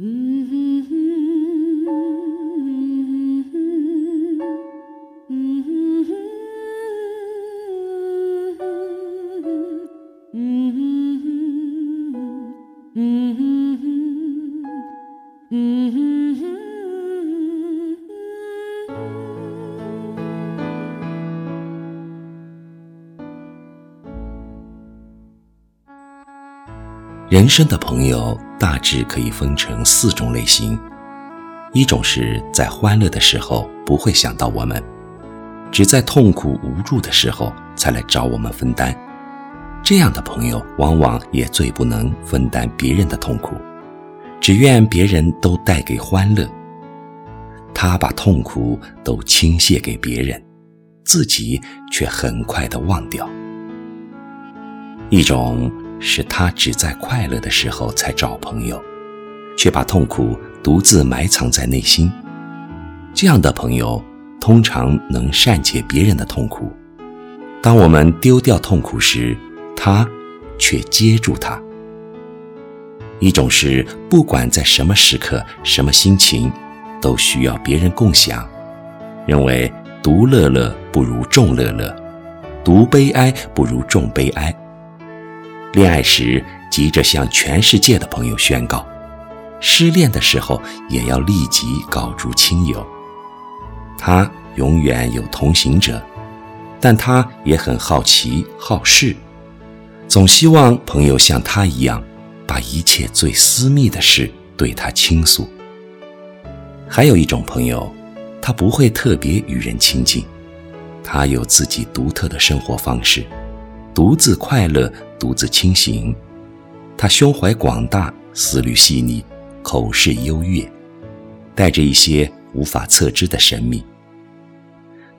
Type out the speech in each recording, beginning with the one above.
Mm-hmm. 人生的朋友大致可以分成四种类型：一种是在欢乐的时候不会想到我们，只在痛苦无助的时候才来找我们分担。这样的朋友往往也最不能分担别人的痛苦，只愿别人都带给欢乐。他把痛苦都倾泻给别人，自己却很快的忘掉。一种。是他只在快乐的时候才找朋友，却把痛苦独自埋藏在内心。这样的朋友通常能善解别人的痛苦。当我们丢掉痛苦时，他却接住它。一种是不管在什么时刻、什么心情，都需要别人共享，认为独乐乐不如众乐乐，独悲哀不如众悲哀。恋爱时急着向全世界的朋友宣告，失恋的时候也要立即告诸亲友。他永远有同行者，但他也很好奇好事，总希望朋友像他一样，把一切最私密的事对他倾诉。还有一种朋友，他不会特别与人亲近，他有自己独特的生活方式。独自快乐，独自清醒。他胸怀广大，思虑细腻，口是优越，带着一些无法测知的神秘。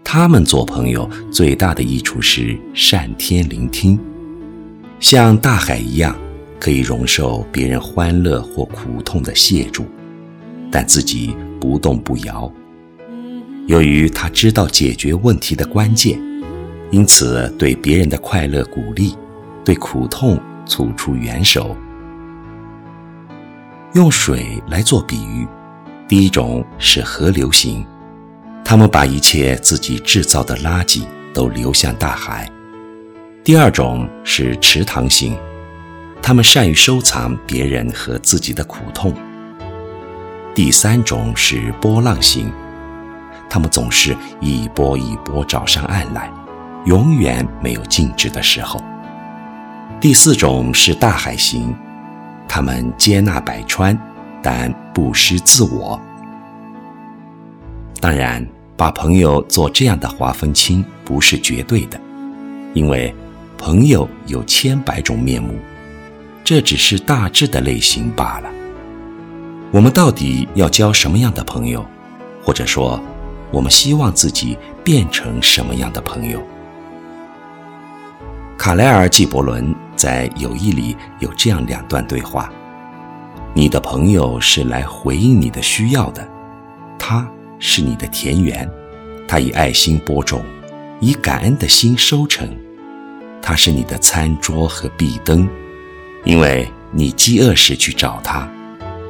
他们做朋友最大的益处是善天聆听，像大海一样，可以容受别人欢乐或苦痛的谢注，但自己不动不摇。由于他知道解决问题的关键。因此，对别人的快乐鼓励，对苦痛促出援手。用水来做比喻，第一种是河流型，他们把一切自己制造的垃圾都流向大海；第二种是池塘型，他们善于收藏别人和自己的苦痛；第三种是波浪型，他们总是一波一波找上岸来。永远没有静止的时候。第四种是大海型，他们接纳百川，但不失自我。当然，把朋友做这样的划分清不是绝对的，因为朋友有千百种面目，这只是大致的类型罢了。我们到底要交什么样的朋友，或者说，我们希望自己变成什么样的朋友？卡莱尔·纪伯伦在《友谊》里有这样两段对话：“你的朋友是来回应你的需要的，他是你的田园，他以爱心播种，以感恩的心收成；他是你的餐桌和壁灯，因为你饥饿时去找他，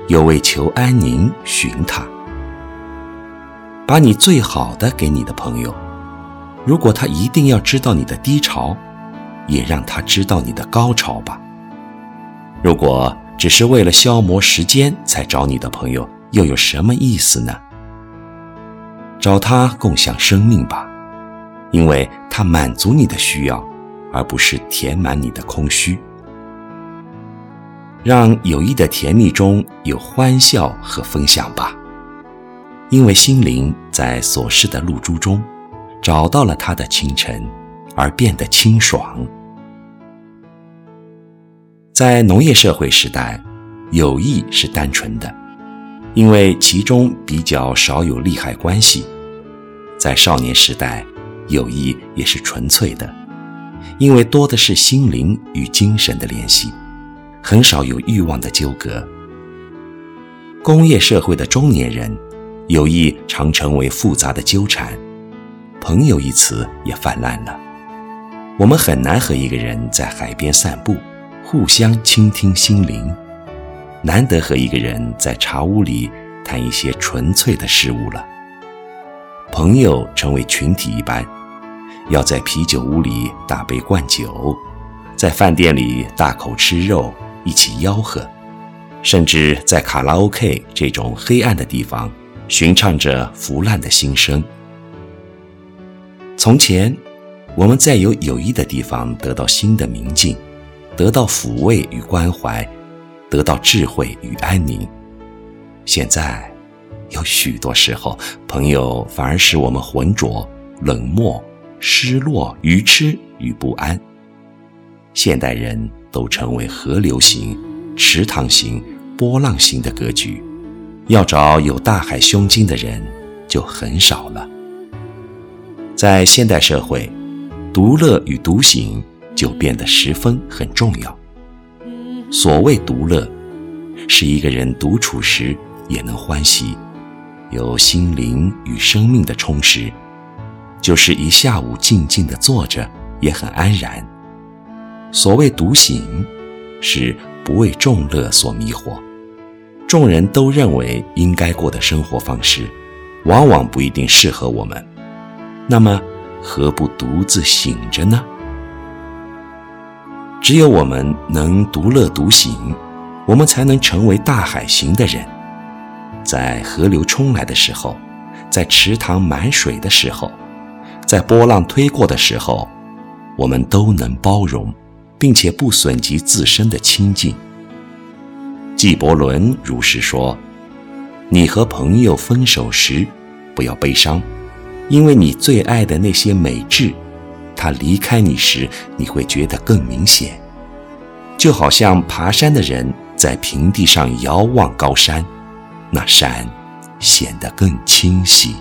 又为求安宁寻他。把你最好的给你的朋友，如果他一定要知道你的低潮。”也让他知道你的高潮吧。如果只是为了消磨时间才找你的朋友，又有什么意思呢？找他共享生命吧，因为他满足你的需要，而不是填满你的空虚。让友谊的甜蜜中有欢笑和分享吧，因为心灵在琐事的露珠中找到了它的清晨，而变得清爽。在农业社会时代，友谊是单纯的，因为其中比较少有利害关系；在少年时代，友谊也是纯粹的，因为多的是心灵与精神的联系，很少有欲望的纠葛。工业社会的中年人，友谊常成为复杂的纠缠，朋友一词也泛滥了。我们很难和一个人在海边散步。互相倾听心灵，难得和一个人在茶屋里谈一些纯粹的事物了。朋友成为群体一般，要在啤酒屋里大杯灌酒，在饭店里大口吃肉，一起吆喝，甚至在卡拉 OK 这种黑暗的地方，寻唱着腐烂的心声。从前，我们在有友谊的地方得到新的明镜，得到抚慰与关怀，得到智慧与安宁。现在。有许多时候，朋友反而使我们浑浊、冷漠、失落、愚痴与不安。现代人都成为河流型、池塘型、波浪型的格局，要找有大海胸襟的人就很少了。在现代社会，独乐与独行就变得十分很重要。所谓独乐，是一个人独处时也能欢喜。有心灵与生命的充实，就是一下午静静的坐着也很安然。所谓独醒，是不为众乐所迷惑。众人都认为应该过的生活方式，往往不一定适合我们。那么，何不独自醒着呢？只有我们能独乐独行，我们才能成为大海型的人。在河流冲来的时候，在池塘满水的时候，在波浪推过的时候，我们都能包容，并且不损及自身的清净。纪伯伦如是说：“你和朋友分手时，不要悲伤，因为你最爱的那些美质，他离开你时，你会觉得更明显，就好像爬山的人在平地上遥望高山。”那山显得更清晰。